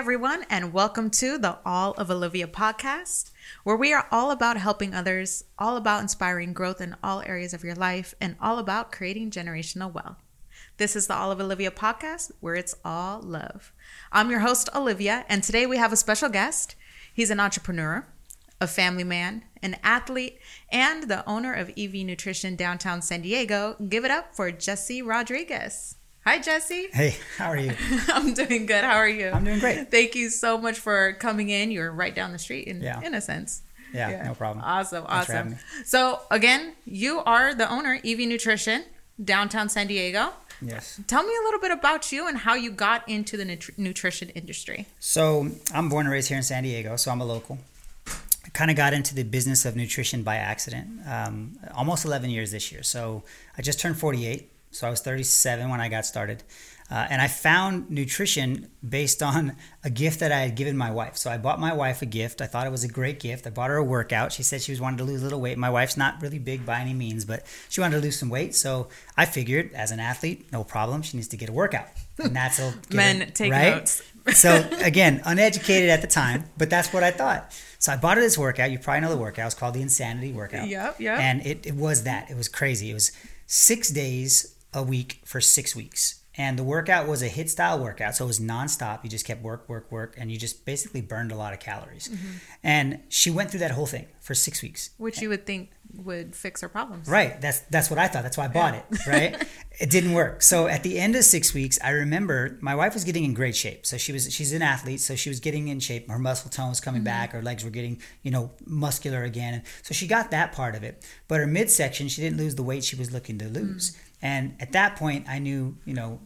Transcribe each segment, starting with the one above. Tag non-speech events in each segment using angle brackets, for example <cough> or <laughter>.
everyone, and welcome to the All of Olivia podcast, where we are all about helping others, all about inspiring growth in all areas of your life, and all about creating generational wealth. This is the All of Olivia podcast, where it's all love. I'm your host, Olivia, and today we have a special guest. He's an entrepreneur, a family man, an athlete, and the owner of EV Nutrition downtown San Diego. Give it up for Jesse Rodriguez. Hi, Jesse. Hey, how are you? <laughs> I'm doing good. How are you? I'm doing great. Thank you so much for coming in. You're right down the street, in, Yeah. in a sense. Yeah, no problem. Awesome, Thanks for awesome. me. So, again, you are the owner, EV Nutrition, downtown San Diego. Yes. Tell me a little bit about you and how you got into the nutri- nutrition industry. So I'm born and raised here in San Diego, so I'm a local. I kind of got into the business of nutrition by accident, um, almost 11 years this year. So I just turned 48, so I was 37 when I got started. Uh, and I found nutrition based on a gift that I had given my wife. So I bought my wife a gift. I thought it was a great gift. I bought her a workout. She said she was wanting to lose a little weight. My wife's not really big by any means, but she wanted to lose some weight. So I figured, as an athlete, no problem. She needs to get a workout, and that's a <laughs> Men, take notes. so again, uneducated at the time, but that's what I thought. So I bought her this workout. You probably know the workout. It's called the Insanity Workout. Yep, yep. And it, it was that. It was crazy. It was six days a week for six weeks. And the workout was a HIIT style workout. So it was nonstop. You just kept work, work, work, and you just basically burned a lot of calories. Mm-hmm. And she went through that whole thing for six weeks. Which you would think would fix her problems. Right. That's that's what I thought. That's why I bought it. Right. <laughs> it didn't work. So at the end of six weeks, I remember my wife was getting in great shape. So she was she's an athlete, so she was getting in shape. Her muscle tone was coming back. Her legs were getting you know muscular again. And so she got that part of it. But her midsection, she didn't lose the weight she was looking to lose. And at that point, I knew you know,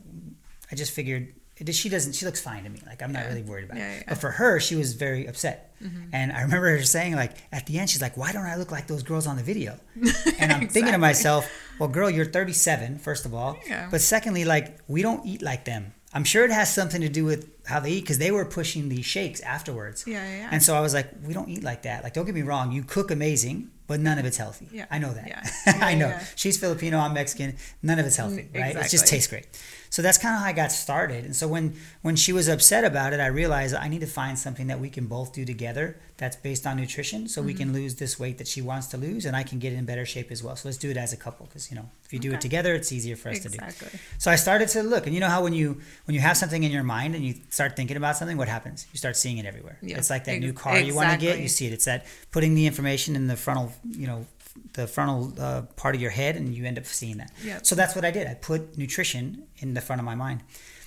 I just figured. She doesn't. She looks fine to me. Like I'm not really worried about Yeah, it. yeah. Mm-hmm. But for her, she was very upset. And I remember her saying, like, at the end, she's like, "Why don't I look like those girls on the video?" <laughs> And I'm thinking to myself, well, girl, you're 37, first of all. Yeah. But secondly, like, we don't eat like them. I'm sure it has something to do with how they eat because they were pushing these shakes afterwards. Yeah, yeah, yeah. And so I was like, we don't eat like that. Like, don't get me wrong, you cook amazing, but none of it's healthy. Yeah. I know that. Yeah. <laughs> I know. yeah. She's Filipino, I'm Mexican. None of it's healthy, Mm, right? It just tastes great. So that's kind of how I got started. And so when when she was upset about it, I realized I need to find something that we can both do together that's based on nutrition, so we can Mm-hmm. lose this weight that she wants to lose, and I can get in better shape as well. So let's do it as a couple, because you know if you do Okay. it together, it's easier for us to do. Exactly. So I started to look, and you know how when you when you have something in your mind and you start thinking about something, what happens? You start seeing it everywhere. Yeah. It's like that new car you want to get, exactly. you see it. It's that putting the information in the frontal, you know, the frontal uh, part of your head, and you end up seeing that. Yeah. So that's what I did. I put nutrition in the front of my mind.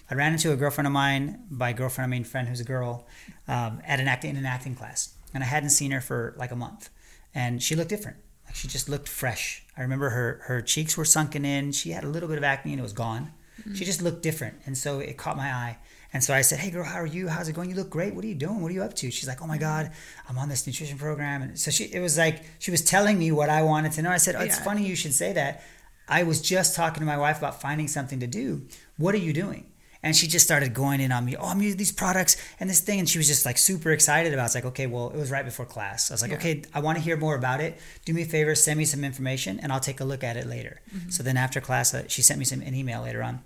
I ran into a girlfriend of mine, by girlfriend I mean friend who's a girl, um, at an acting in an acting class, and I hadn't seen her for like a month, and she looked different. Like she just looked fresh. I remember her her cheeks were sunken in. She had a little bit of acne and it was gone. She just looked different, and so it caught my eye. And so I said, "Hey, girl, how are you? How's it going? You look great. What are you doing? What are you up to?" She's like, "Oh my God, I'm on this nutrition program." And so she, it was like she was telling me what I wanted to know. I said, oh, "It's Yeah. funny you should say that. I was just talking to my wife about finding something to do. What are you doing?" And she just started going in on me. Oh, I'm using these products and this thing, and she was just like super excited about. it. It's like, okay, well, it was right before class. I was like, Yeah. okay, I want to hear more about it. Do me a favor, send me some information, and I'll take a look at it later. Mm-hmm. So then after class, uh, she sent me some an email later on.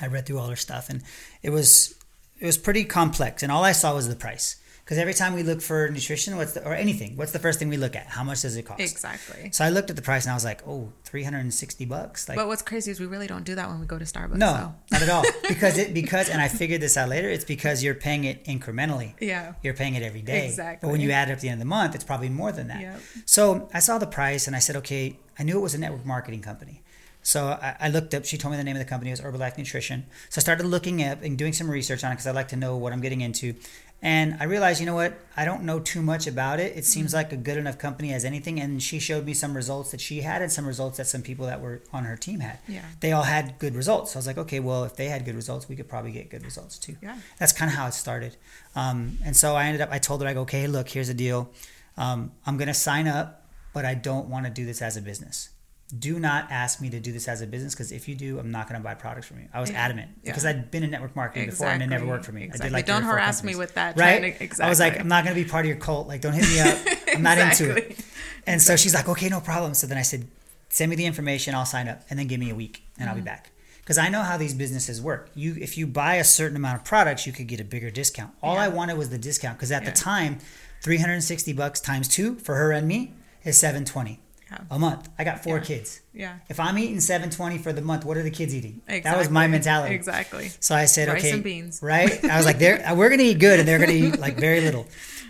I read through all her stuff, and it was it was pretty complex. And all I saw was the price. Because every time we look for nutrition, what's the, or anything, what's the first thing we look at? How much does it cost? Exactly. So I looked at the price and I was like, oh, 360 bucks. Like, But what's crazy is we really don't do that when we go to Starbucks. no, so. not at all. <laughs> Because it because and I figured this out later. It's because you're paying it incrementally. Yeah. You're paying it every day. Exactly. But when you add it up at the end of the month, it's probably more than that. Yep. So I saw the price and I said, okay. I knew it was a network marketing company. So I, I looked up. She told me the name of the company was Herbalife Nutrition. So I started looking up and doing some research on it because I like to know what I'm getting into. And I realized, you know what? I don't know too much about it. It seems like a good enough company as anything. And she showed me some results that she had and some results that some people that were on her team had. Yeah. They all had good results. So I was like, okay, well, if they had good results, we could probably get good results too. Yeah. That's kind of how it started. Um, and so I ended up, I told her, I go, okay, look, here's the deal. Um, I'm going to sign up, but I don't want to do this as a business. Do not ask me to do this as a business because if you do, I'm not going to buy products from you. I was Yeah. adamant Yeah. because I'd been in network marketing before and it never worked for me. I did like Don't three or four harass me with that, Right? to- I was like. I'm not going to be part of your cult. Like, don't hit me up. <laughs> I'm not into it. And so she's like, okay, no problem. So then I said, send me the information. I'll sign up and then give me a week and I'll be mm-hmm. back. because I know how these businesses work. You, if you buy a certain amount of products, you could get a bigger discount. All Yeah. I wanted was the discount because at the time, 360 bucks times two for her and me is 720 Yeah. a month. I got four Yeah. kids. Yeah. If I'm eating 720 for the month, what are the kids eating? That was my mentality. Exactly. So I said, Rice okay, and beans. right? I was like, they're, <laughs> we're gonna eat good, and they're gonna eat like very little.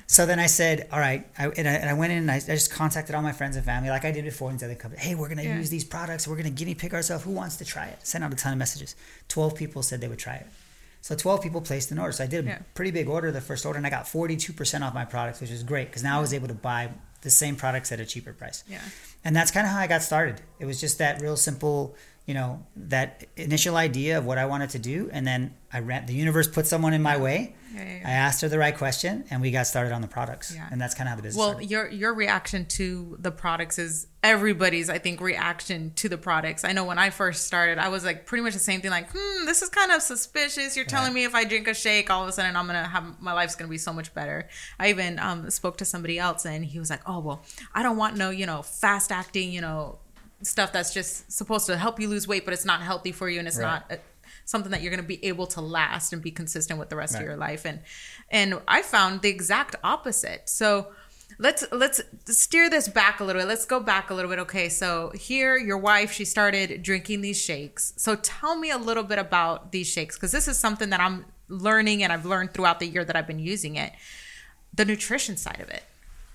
So then I said, all right, I, and, I, and I went in and I, I just contacted all my friends and family, like I did before in the other company. Hey, we're gonna Yeah. use these products. We're gonna guinea pig ourselves. Who wants to try it? Sent out a ton of messages. Twelve people said they would try it. So 12 people placed an order. So I did a Yeah. pretty big order the first order, and I got 42% off my products, which is great because now I was able to buy the same products at a cheaper price Yeah. and that's kind of how I got started. It was just that real simple, you know, that initial idea of what I wanted to do, and then I ran. The universe put someone in my way. Yeah, yeah, yeah. I asked her the right question, and we got started on the products, Yeah. and that's kind of how the business. Well, started. your your reaction to the products is everybody's, I think, reaction to the products. I know when I first started, I was like pretty much the same thing. Like, hmm, this is kind of suspicious. You're telling me if I drink a shake, all of a sudden I'm gonna have my life's gonna be so much better. I even um, spoke to somebody else, and he was like, "Oh well, I don't want no, you know, fast acting, you know, stuff that's just supposed to help you lose weight, but it's not healthy for you, and it's Right. not." Something that you're going to be able to last and be consistent with the rest of your life. And and i found the exact opposite. So let's let's steer this back a little bit. Let's go back a little bit. Okay so here your wife she started drinking these shakes. So tell me a little bit about these shakes because this is something that i'm learning and i've learned throughout the year that i've been using it. The nutrition side of it.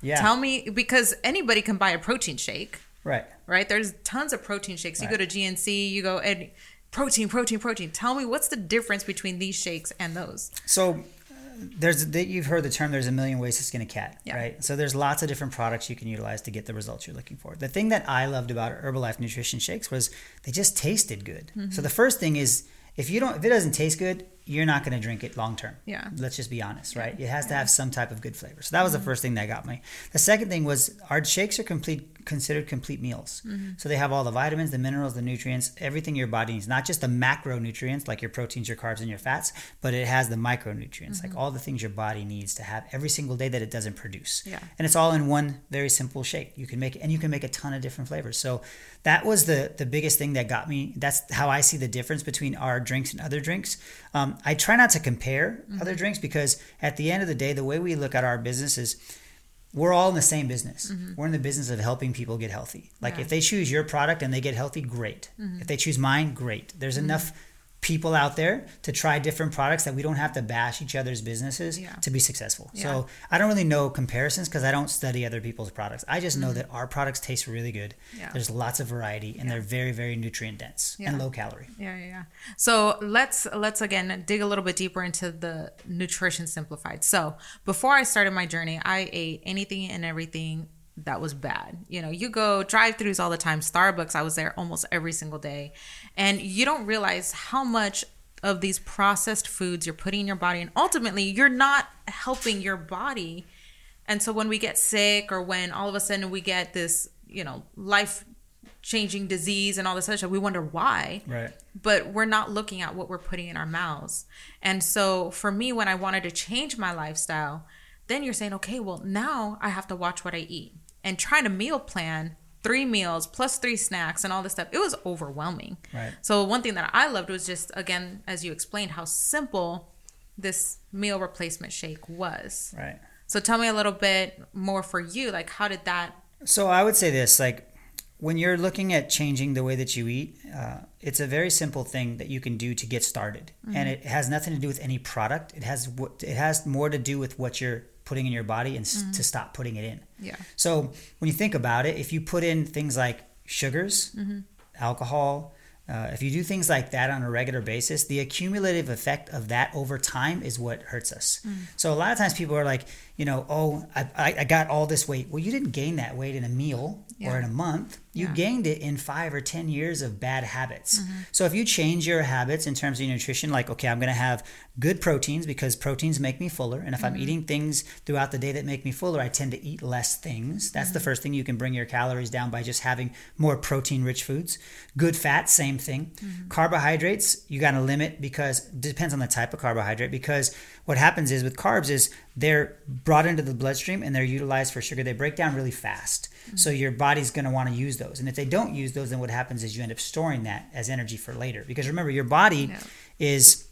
Yeah, tell me because anybody can buy a protein shake. Right. right? There's tons of protein shakes. You go to GNC, you go and protein, protein, protein. Tell me what's the difference between these shakes and those? So uh, there's that you've heard the term there's a million ways to skin a cat Yeah. right so there's lots of different products you can utilize to get the results you're looking for the thing that i loved about herbalife nutrition shakes was they just tasted good Mm-hmm. so the first thing is if you don't if it doesn't taste good you're not going to drink it long term Yeah. let's just be honest right it has to have some type of good flavor so that was the first thing that got me the second thing was our shakes are complete considered complete meals. Mm-hmm. So they have all the vitamins the minerals the nutrients everything your body needs. Not just the macronutrients like your proteins your carbs and your fats but it has the micronutrients like mm-hmm. all the things your body needs to have every single day that it doesn't produce. Yeah. and it's all in one very simple shake you can make it and you can make a ton of different flavors. So that was the the biggest thing that got me. That's how i see the difference between our drinks and other drinks. Um, i try not to compare mm-hmm. other drinks because at the end of the day the way we look at our business is we're all in the same business. Mm-hmm. We're in the business of helping people get healthy. Like Yeah. if they choose your product and they get healthy, great. Mm-hmm. If they choose mine, great. There's mm-hmm. enough people out there to try different products that we don't have to bash each other's businesses Yeah. to be successful. Yeah. So I don't really know comparisons because I don't study other people's products. I just know mm-hmm. that our products taste really good. Yeah. There's lots of variety and they're very, very nutrient dense and low calorie. Yeah, yeah, yeah. So let's let's again dig a little bit deeper into the nutrition simplified. So before I started my journey, I ate anything and everything that was bad. You know, you go drive-throughs all the time. Starbucks, I was there almost every single day, and you don't realize how much of these processed foods you're putting in your body, and ultimately, you're not helping your body. And so when we get sick, or when all of a sudden we get this, you know, life changing disease and all this other stuff, we wonder why Right. but we're not looking at what we're putting in our mouths. And so for me, when I wanted to change my lifestyle, then you're saying, okay, well, now I have to watch what I eat and trying to meal plan three meals plus three snacks and all this stuff. It was overwhelming. Right. So one thing that I loved was just, again, as you explained, how simple this meal replacement shake was. Right. So tell me a little bit more for you. Like, how did that? So I would say this like when you're looking at changing the way that you eat, uh, it's a very simple thing that you can do to get started, and it has nothing to do with any product. It has it has more to do with what you're putting in your body and s to mm-hmm. stop putting it in. Yeah. So when you think about it, if you put in things like sugars, mm-hmm. alcohol, uh, if you do things like that on a regular basis, the accumulative effect of that over time is what hurts us. Mm. So a lot of times people are like, you know, oh, I, I, got all this weight. Well, you didn't gain that weight in a meal Yeah. or in a month. You Yeah. gained it in five or 10 years of bad habits. Mm-hmm. So if you change your habits in terms of your nutrition, like, okay, I'm going to have good proteins because proteins make me fuller. And if I'm mm-hmm. eating things throughout the day that make me fuller, I tend to eat less things. That's the mm-hmm. first thing. You can bring your calories down by just having more protein rich foods. Good fat, same thing. Carbohydrates, you got to limit because it depends on the type of carbohydrate. Because what happens is with carbs is they're brought into the bloodstream and they're utilized for sugar. They break down really fast. Mm-hmm. So your body's going to want to use those. And if they don't use those, then what happens is you end up storing that as energy for later. Because remember, your body no. is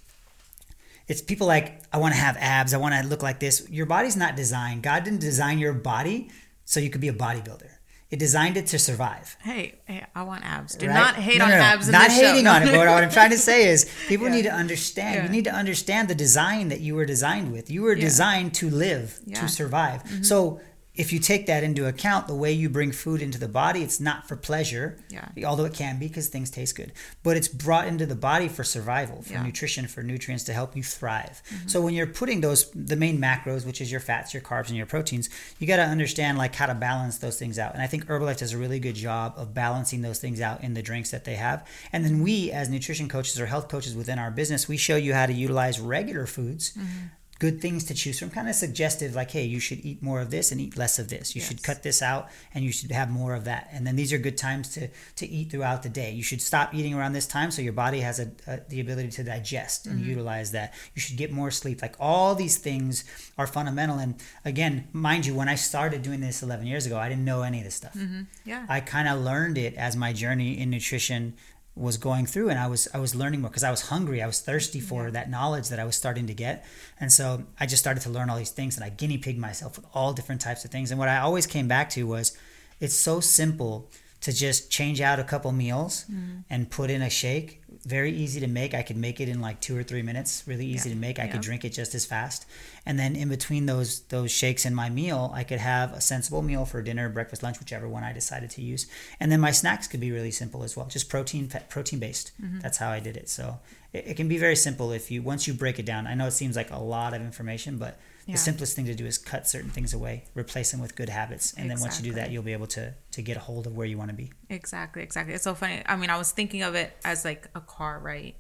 it's people like I want to have abs, I want to look like this. Your body's not designed. God didn't design your body so you could be a bodybuilder. It designed it to survive. Hey, hey I want abs. Do right? not hate no, no, on no. abs. not hating show. on it, but what I'm trying to say is <laughs> people yeah. need to understand. Yeah. You need to understand the design that you were designed with. You were yeah. designed to live, to survive. Mm-hmm. So if you take that into account, the way you bring food into the body, it's not for pleasure, yeah. although it can be because things taste good, but it's brought into the body for survival, for yeah. nutrition, for nutrients to help you thrive. Mm-hmm. So when you're putting those, the main macros, which is your fats, your carbs, and your proteins, you got to understand like how to balance those things out. And I think Herbalife does a really good job of balancing those things out in the drinks that they have. And then we, as nutrition coaches or health coaches within our business, we show you how to utilize regular foods. Mm-hmm good things to choose from kind of suggestive like hey you should eat more of this and eat less of this. You yes. should cut this out and you should have more of that. And then these are good times to to eat throughout the day. You should stop eating around this time so your body has a, a the ability to digest and mm-hmm. utilize that. You should get more sleep. Like all these things are fundamental. And again mind you when i started doing this 11 years ago i didn't know any of this stuff. Mm-hmm. yeah. I kind of learned it as my journey in nutrition was going through and I was I was learning more because I was hungry. I was thirsty for that knowledge that I was starting to get. And so I just started to learn all these things and I guinea pigged myself with all different types of things. And what I always came back to was it's so simple to just change out a couple meals mm. and put in a shake very easy to make. I could make it in like two or three minutes. Really easy yeah. to make. I yeah. could drink it just as fast. And then in between those those shakes and my meal, I could have a sensible meal for dinner, breakfast, lunch, whichever one I decided to use. And then my snacks could be really simple as well, just protein protein based. Mm-hmm. That's how I did it. So it, it can be very simple if you once you break it down. I know it seems like a lot of information, but yeah. the simplest thing to do is cut certain things away replace them with good habits and exactly. then once you do that you'll be able to to get a hold of where you want to be exactly exactly it's so funny i mean i was thinking of it as like a car right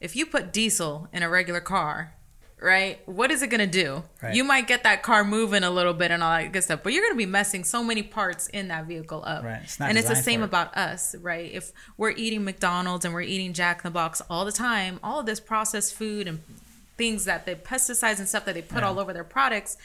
if you put diesel in a regular car right what is it going to do right. you might get that car moving a little bit and all that good stuff but you're going to be messing so many parts in that vehicle up right. It's and it's the same about us right if we're eating mcdonald's and we're eating jack in the box all the time all of this processed food and things that the pesticides and stuff that they put yeah. all over their products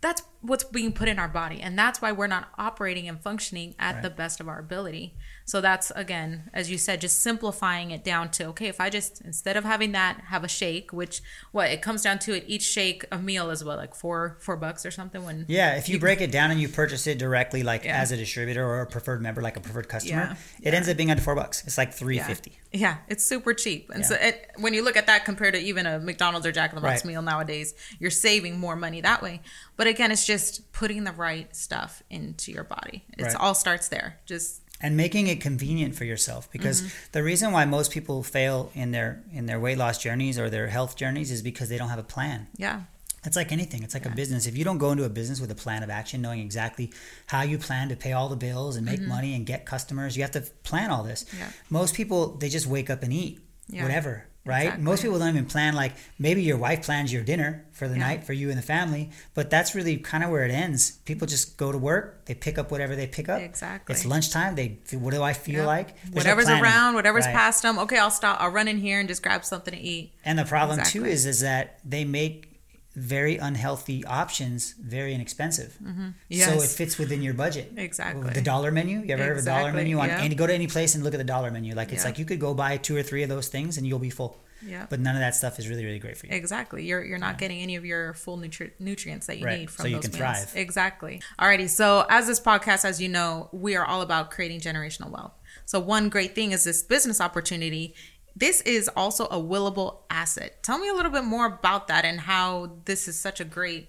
that's what's being put in our body and that's why we're not operating and functioning at right. the best of our ability so that's again as you said just simplifying it down to okay if i just instead of having that have a shake which what it comes down to it each shake a meal is what like four four bucks or something when yeah if you, you break it down and you purchase it directly like yeah. as a distributor or a preferred member like a preferred customer yeah. it yeah. ends up being under four bucks it's like 350 yeah, it's super cheap and so it, when you look at that compared to even a mcdonald's or jack in the box right. meal nowadays you're saving more money that way but again it's just putting the right stuff into your body. It right. all starts there. Just and making it convenient for yourself because mm-hmm. the reason why most people fail in their in their weight loss journeys or their health journeys is because they don't have a plan. Yeah. It's like anything. It's like yeah. a business. If you don't go into a business with a plan of action, knowing exactly how you plan to pay all the bills and make mm-hmm. money and get customers, you have to plan all this. Yeah. Most people they just wake up and eat yeah. whatever right? Exactly. Most people don't even plan like maybe your wife plans your dinner for the yeah. night for you and the family, but that's really kind of where it ends. People just go to work, they pick up whatever they pick up. Exactly. It's lunchtime. They what do I feel like? There's whatever's no around, whatever's right. past them. Okay, I'll stop. I'll run in here and just grab something to eat. And the problem exactly. too is is that they make very unhealthy options very inexpensive. Mm-hmm. Yes. So it fits within your budget. Exactly. The dollar menu. You ever exactly. heard of a dollar menu on yeah. and go to any place and look at the dollar menu. Like it's yeah. like you could go buy two or three of those things and you'll be full. Yeah. But none of that stuff is really really great for you. Exactly. You're you're not yeah. getting any of your full nutri- nutrients that you right. need from so you those can meals. thrive. Exactly. Alrighty. So as this podcast, as you know, we are all about creating generational wealth. So one great thing is this business opportunity this is also a willable asset. Tell me a little bit more about that and how this is such a great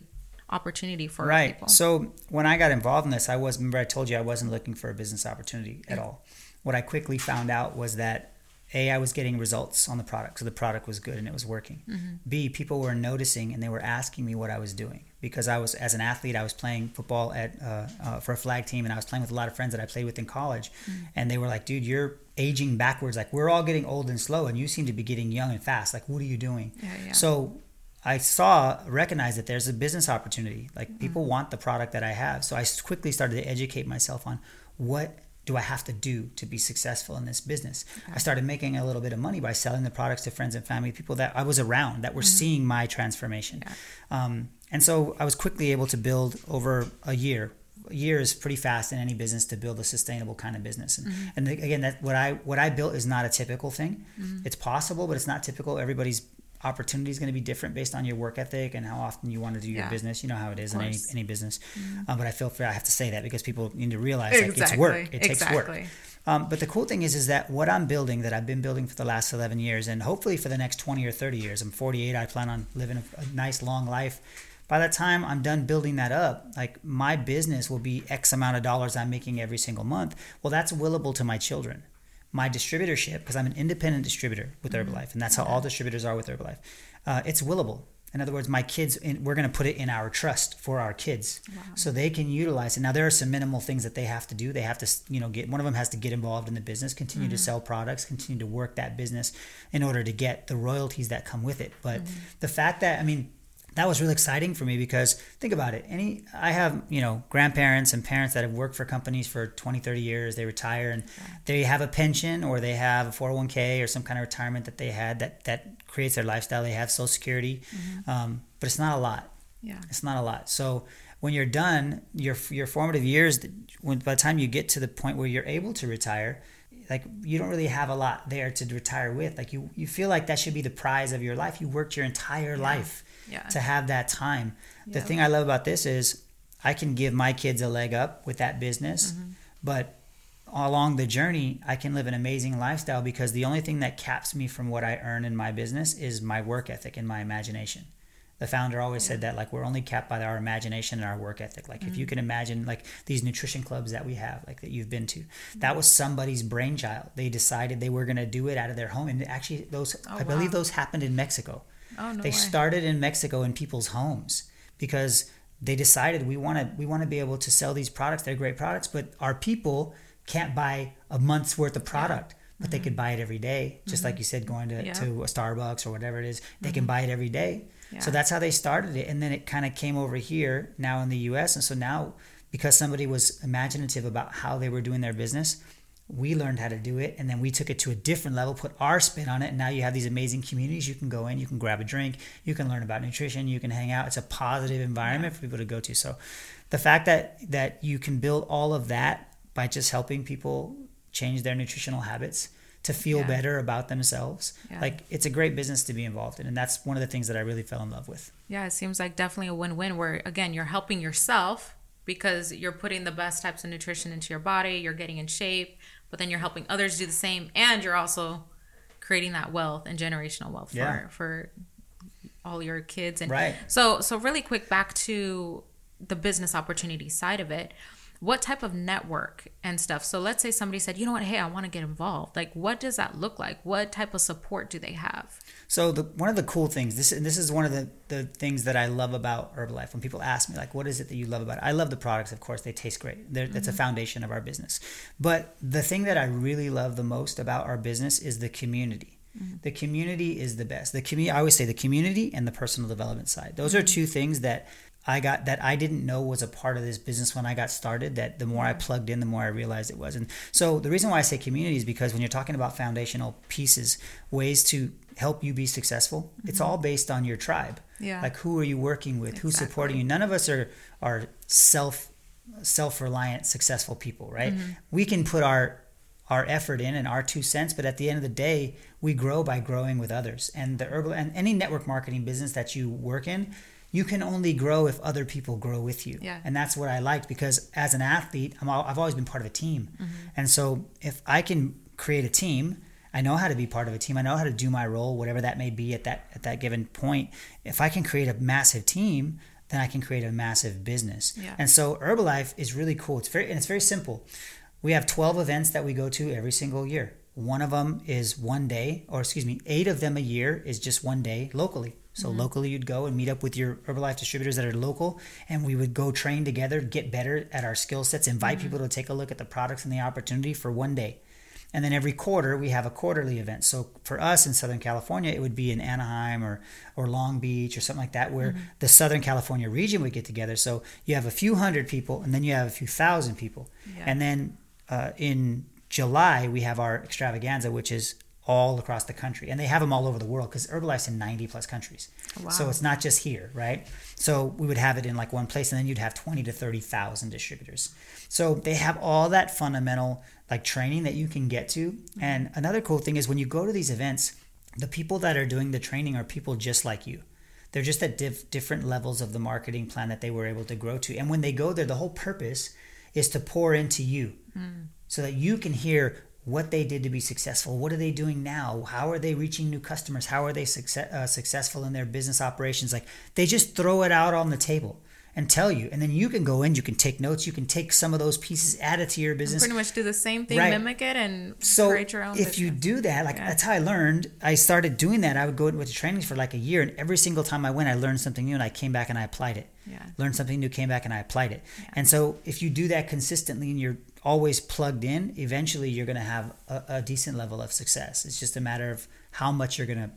opportunity for right. people. So when I got involved in this, I was remember I told you I wasn't looking for a business opportunity at all. What I quickly found out was that a I was getting results on the product, so the product was good and it was working. Mm-hmm. B people were noticing and they were asking me what I was doing because I was as an athlete I was playing football at uh, uh, for a flag team and I was playing with a lot of friends that I played with in college, mm-hmm. and they were like, "Dude, you're aging backwards. Like we're all getting old and slow, and you seem to be getting young and fast. Like what are you doing?" Yeah, yeah. So I saw, recognized that there's a business opportunity. Like mm-hmm. people want the product that I have. So I quickly started to educate myself on what do I have to do to be successful in this business? Okay. I started making a little bit of money by selling the products to friends and family, people that I was around that were mm-hmm. seeing my transformation. Yeah. Um, and so I was quickly able to build over a year. A year is pretty fast in any business to build a sustainable kind of business. And, mm-hmm. and again, that what I what I built is not a typical thing. Mm-hmm. It's possible, but it's not typical. Everybody's opportunity is going to be different based on your work ethic and how often you want to do your yeah. business. You know how it is in any, any business. Mm-hmm. Um, but I feel fair. I have to say that because people need to realize exactly. like it's work. It takes work. Um, but the cool thing is, is that what I'm building, that I've been building for the last 11 years, and hopefully for the next 20 or 30 years. I'm 48. I plan on living a, a nice long life. By the time I'm done building that up, like my business will be X amount of dollars I'm making every single month. Well, that's willable to my children my distributorship because I'm an independent distributor with mm-hmm. Herbalife, and that's how all distributors are with Herbalife uh, it's willable. In other words, my kids, in, we're going to put it in our trust for our kids, wow. so they can utilize it. Now there are some minimal things that they have to do. They have to, you know, get one of them has to get involved in the business, continue mm-hmm. to sell products, continue to work that business in order to get the royalties that come with it. But mm-hmm. the fact that, I mean, that was really exciting for me because think about it any i have you know grandparents and parents that have worked for companies for 20 30 years they retire and they have a pension or they have a 401k or some kind of retirement that they had that that creates their lifestyle. They have social security mm-hmm. um, but it's not a lot. Yeah. It's not a lot. So when you're done your your formative years when by the time you get to the point where you're able to retire like you don't really have a lot there to retire with. Like you you feel like that should be the prize of your life. You worked your entire yeah. life yeah. to have that time. The thing I love about this is I can give my kids a leg up with that business, mm-hmm. but along the journey, I can live an amazing lifestyle because the only thing that caps me from what I earn in my business is my work ethic and my imagination. The founder always yeah. said that like we're only capped by our imagination and our work ethic. Like mm-hmm. if you mm-hmm. can imagine like these nutrition clubs that we have, like that you've been to, that was somebody's brainchild. They decided they were going to do it out of their home, and actually those oh, I wow. believe those happened in Mexico. Oh, no they way. started in Mexico in people's homes because they decided we want to we want to be able to sell these products. They're great products, but our people can't buy a month's worth of product. Yeah. But mm-hmm. they could buy it every day, just mm-hmm. like you said, going to, yeah. to a Starbucks or whatever it is. They mm-hmm. can buy it every day. Yeah. So that's how they started it. And then it kind of came over here now in the US. And so now, because somebody was imaginative about how they were doing their business, we learned how to do it and then we took it to a different level put our spin on it and now you have these amazing communities. You can go in you can grab a drink you can learn about nutrition you can hang out. It's a positive environment for people to go to. So the fact that that you can build all of that by just helping people change their nutritional habits to feel yeah. better about themselves yeah. like it's a great business to be involved in and that's one of the things that i really fell in love with. Yeah it seems like definitely a win-win where again you're helping yourself because you're putting the best types of nutrition into your body you're getting in shape but then you're helping others do the same and you're also creating that wealth and generational wealth yeah. for for all your kids. And right. so so really quick back to the business opportunity side of it what type of network and stuff? So let's say somebody said you know what? Hey i want to get involved. Like what does that look like? What type of support do they have so the one of the cool things this this is one of the the things that i love about herbalife when people ask me like what is it that you love about it i love the products of course they taste great They're, mm-hmm. that's a mm-hmm. foundation of our business but the thing that i really love the most about our business is the community Mm-hmm. The community is the best. The community, I always say, the community and the personal development side. Those mm-hmm. are two things that I got that I didn't know was a part of this business when I got started. That the more I plugged in, the more I realized it was. And so the reason why I say community is because when you're talking about foundational pieces, ways to help you be successful, mm-hmm. it's all based on your tribe. Yeah. Like who are you working with? Exactly. Who's supporting you? None of us are are self self reliant successful people, right? Mm-hmm. We can put our our effort in and our two cents, but at the end of the day, we grow by growing with others. And the herbal and any network marketing business that you work in you can only grow if other people grow with you. Yeah. And that's what I liked because as an athlete, i have always been part of a team. Mm-hmm. And so if I can create a team, I know how to be part of a team. I know how to do my role, whatever that may be at that at that given point. If I can create a massive team, then I can create a massive business. Yeah. And so Herbalife is really cool. It's very and it's very simple. We have 12 events that we go to every single year. One of them is one day, or excuse me, eight of them a year is just one day locally. So mm-hmm. locally, you'd go and meet up with your Herbalife distributors that are local, and we would go train together, get better at our skill sets, invite mm-hmm. people to take a look at the products and the opportunity for one day. And then every quarter, we have a quarterly event. So for us in Southern California, it would be in Anaheim or, or Long Beach or something like that, where mm-hmm. the Southern California region would get together. So you have a few hundred people, and then you have a few thousand people. Yeah. And then uh, in July we have our extravaganza, which is all across the country, and they have them all over the world because Herbalife's in 90 plus countries. Oh, wow. So it's not just here, right? So we would have it in like one place, and then you'd have 20 to 30,000 distributors. So they have all that fundamental like training that you can get to. Mm-hmm. And another cool thing is when you go to these events, the people that are doing the training are people just like you. They're just at diff- different levels of the marketing plan that they were able to grow to. And when they go there, the whole purpose is to pour into you mm. so that you can hear what they did to be successful. What are they doing now? How are they reaching new customers? How are they success, uh, successful in their business operations? Like they just throw it out on the table and tell you, and then you can go in, you can take notes, you can take some of those pieces, add it to your business. Pretty much do the same thing, Right. mimic it, and So create your own. if you do that, like Yeah. that's how I learned. I started doing that. I would go with the trainings for like a year, and every single time I went, I learned something new, and I came back and I applied it. Yeah. Learned something new, came back and I applied it. And so if you do that consistently and you're always plugged in, eventually you're going to have a, a decent level of success. It's just a matter of how much you're going to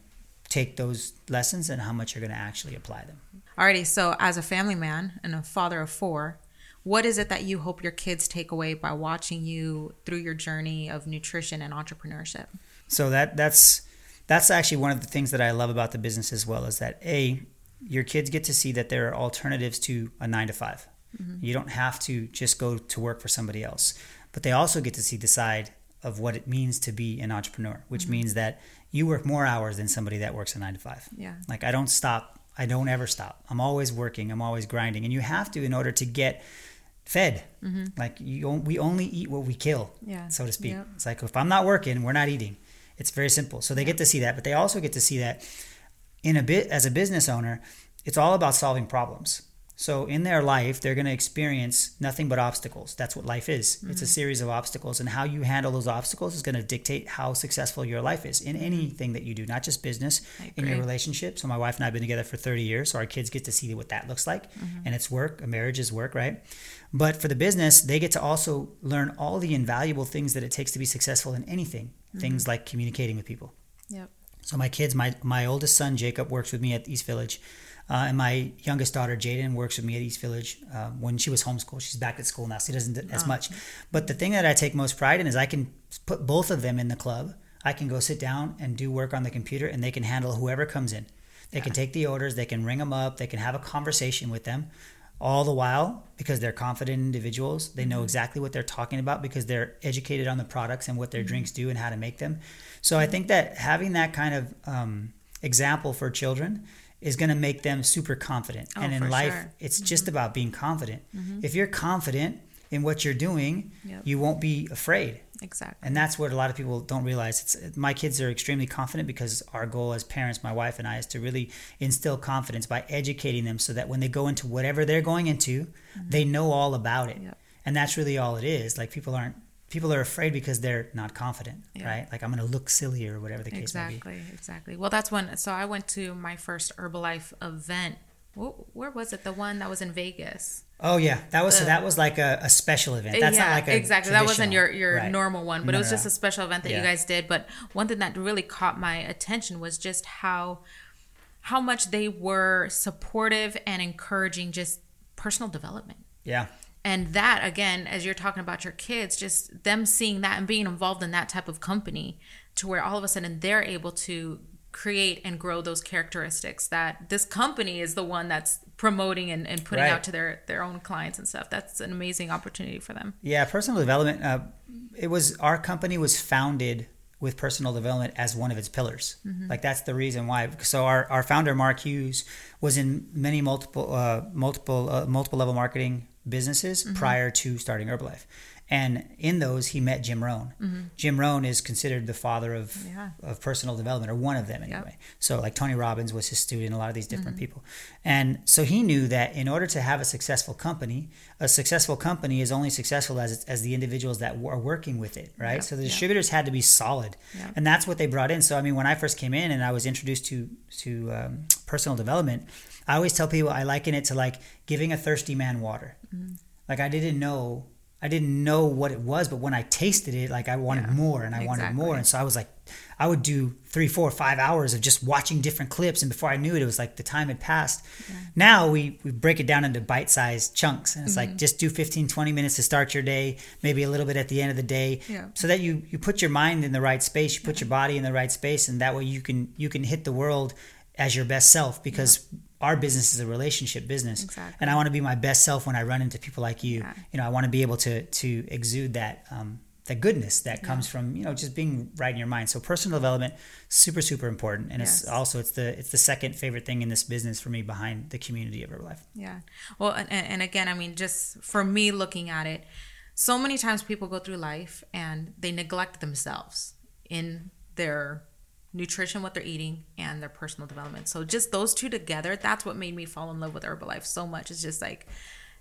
take those lessons and how much you're going to actually apply them. Alrighty, so as a family man and a father of four, what is it that you hope your kids take away by watching you through your journey of nutrition and entrepreneurship? So that that's that's actually one of the things that I love about the business as well is that a your kids get to see that there are alternatives to a nine to 5 You don't have to just go to work for somebody else, but they also get to see the side of what it means to be an entrepreneur, which mm-hmm. means that you work more hours than somebody that works a nine to five. Yeah. Like I don't stop. I don't ever stop. I'm always working. I'm always grinding, and you have to in order to get fed. Mm-hmm. Like you, we only eat what we kill, Yeah. so to speak. Yep. It's like if I'm not working, we're not eating. It's very simple. So they get to see that, but they also get to see that in a bit as a business owner, it's all about solving problems. So in their life, they're going to experience nothing but obstacles. That's what life is. It's a mm. series of obstacles, and how you handle those obstacles is going to dictate how successful your life is in mm. anything that you do, not just business, in your relationship. So my wife and I have been together for 30 years, so our kids get to see what that looks like, mm-hmm. and it's work. A marriage is work, right? But for the business, they get to also learn all the invaluable things that it takes to be successful in anything. Things mm-hmm. like communicating with people. Yep. So my kids, my my oldest son Jacob works with me at East Village, uh, and my youngest daughter Jaden works with me at East Village. Uh, when she was homeschooled, she's back at school now, so she doesn't do as much. But the thing that I take most pride in is I can put both of them in the club. I can go sit down and do work on the computer, and they can handle whoever comes in. They can take the orders, they can ring them up, they can have a conversation with them. All the while, because they're confident individuals, they know exactly what they're talking about because they're educated on the products and what their drinks do and how to make them. So I think that having that kind of um, example for children is going to make them super confident. Oh, and in life, sure. Mm-hmm. it's just about being confident. If you're confident in what you're doing, Yep. you won't be afraid. Exactly. And that's what a lot of people don't realize. It's my kids are extremely confident because our goal as parents, my wife and I, is to really instill confidence by educating them so that when they go into whatever they're going into, they know all about it. Yep. And that's really all it is. Like people aren't people are afraid because they're not confident, Yeah. right? Like I'm going to look silly or whatever the case may be. Exactly, exactly. Well, that's when. So I went to my first Herbalife event. Where was it? The one that was in Vegas. Oh yeah, that was so that was like a, a special event. That's yeah, not like a exactly. That wasn't your your right. normal one, but No, it was no, just no. a special event that you guys did. But one thing that really caught my attention was just how how much they were supportive and encouraging just personal development. Yeah, And that again, as you're talking about your kids, just them seeing that and being involved in that type of company to where all of a sudden they're able to create and grow those characteristics that this company is the one that's promoting and, and putting Right. out to their their own clients and stuff. That's an amazing opportunity for them. yeah. Personal development. Uh, it was our company was founded with personal development as one of its pillars. Mm-hmm. Like that's the reason why. So our, our founder Mark Hughes was in many multiple uh, multiple uh, multiple level marketing businesses Mm-hmm. prior to starting Herbalife. And in those, he met Jim Rohn. Jim Rohn is considered the father of Mm-hmm. Yeah. of personal development, or one of them anyway. So, like Tony Robbins was his student, a lot of these different Mm-hmm. people. And so he knew that in order to have a successful company, a successful company is only successful as as the individuals that are working with it, right? Yeah, So the distributors had to be solid, and that's what they brought in. So I mean, when I first came in and I was introduced to to um, personal development, I always tell people I liken it to like giving a thirsty man water. Mm-hmm. Like I didn't know. I didn't know what it was, but when I tasted it, like I wanted Yeah, more and I wanted more. And so I was like, I would do three, four, five hours of just watching different clips. And before I knew it, it was like the time had passed. Now we, we break it down into bite sized chunks. And it's Mm-hmm. like just do 15, 20 minutes to start your day, maybe a little bit at the end of the day. Yeah. So that you, you put your mind in the right space, you put your body in the right space. And that way you can, you can hit the world as your best self because our business is a relationship business. Exactly. And I want to be my best self when I run into people like you. Yeah. You know, I want to be able to to exude that um, that goodness that comes from you know just being right in your mind. So personal development super super important, and it's also it's the it's the second favorite thing in this business for me behind the community of Herbalife. Yeah. Well, and, and again, I mean, just for me looking at it, so many times people go through life and they neglect themselves in their nutrition, what they're eating, and their personal development. So just those two together, that's what made me fall in love with Herbalife so much. It's just like,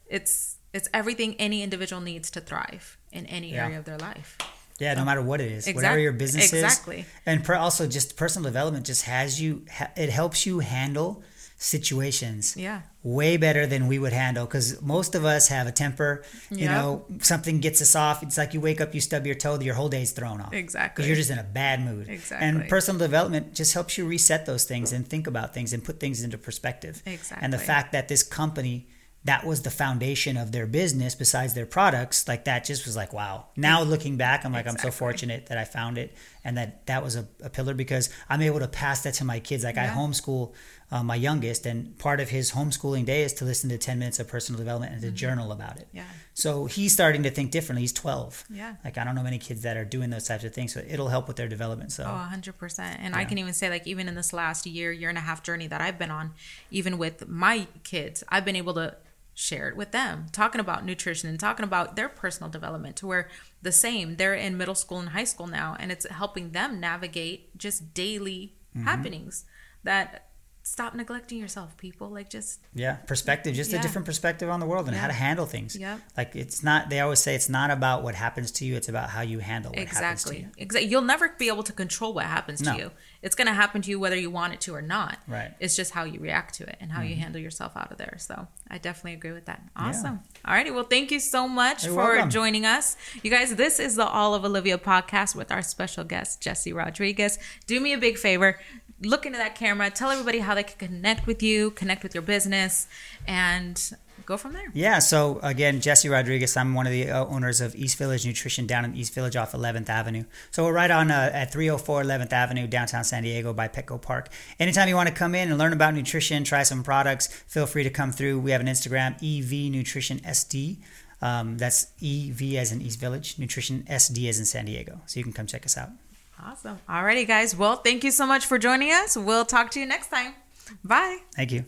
it's it's everything any individual needs to thrive in any Yeah. area of their life. Yeah, no matter what it is, Exact- whatever your business exactly. is, exactly. and per, also just personal development just has you. ha- It helps you handle situations Yeah. way better than we would handle because most of us have a temper. You Yep. know, something gets us off. It's like you wake up, you stub your toe, your whole day's thrown off. Exactly. Because you're just in a bad mood. Exactly. And personal development just helps you reset those things and think about things and put things into perspective. exactly And the fact that this company that was the foundation of their business besides their products like that just was like wow now looking back i'm like i'm so fortunate that i found it and that that was a, a pillar because i'm able to pass that to my kids like i Yeah. homeschool uh, my youngest and part of his homeschooling day is to listen to 10 minutes of personal development and to journal about it Mm-hmm. Yeah. so he's starting to think differently he's 12 Yeah. like i don't know many kids that are doing those types of things so it'll help with their development so Oh, 100%. And I can even say, like, even in this last year, year and a half journey that I've been on, even with my kids, I've been able to share it with them, talking about nutrition and talking about their personal development to where the same, they're in middle school and high school now, and it's helping them navigate just daily Mm-hmm. happenings that stop neglecting yourself, people. Like, just, Yeah, perspective, just a different perspective on the world and how to handle things. yeah Like it's not. They always say it's not about what happens to you; it's about how you handle what happens to exactly. you. Exactly. You'll never be able to control what happens No. to you. It's going to happen to you whether you want it to or not. Right. Mm-hmm. It's just how you react to it and how you handle yourself out of there. So I definitely agree with that. Awesome. All righty. Well, thank you so much You're for welcome. joining us. You guys, this is the All of Olivia podcast with our special guest, Jesse Rodriguez. Do me a big favor. Look into that camera. Tell everybody how they can connect with you, connect with your business, and go from there. Yeah. So again, Jesse Rodriguez. I'm one of the uh, owners of East Village Nutrition down in East Village off 11th Avenue. So we're right on uh, at 304 11th Avenue, downtown San Diego, by Petco Park. Anytime you want to come in and learn about nutrition, try some products, feel free to come through. We have an Instagram, EV Nutrition SD. Um, that's EV as in East Village, Nutrition SD as in San Diego. So you can come check us out. Awesome. All righty, guys. Well, thank you so much for joining us. We'll talk to you next time. Bye. Thank you.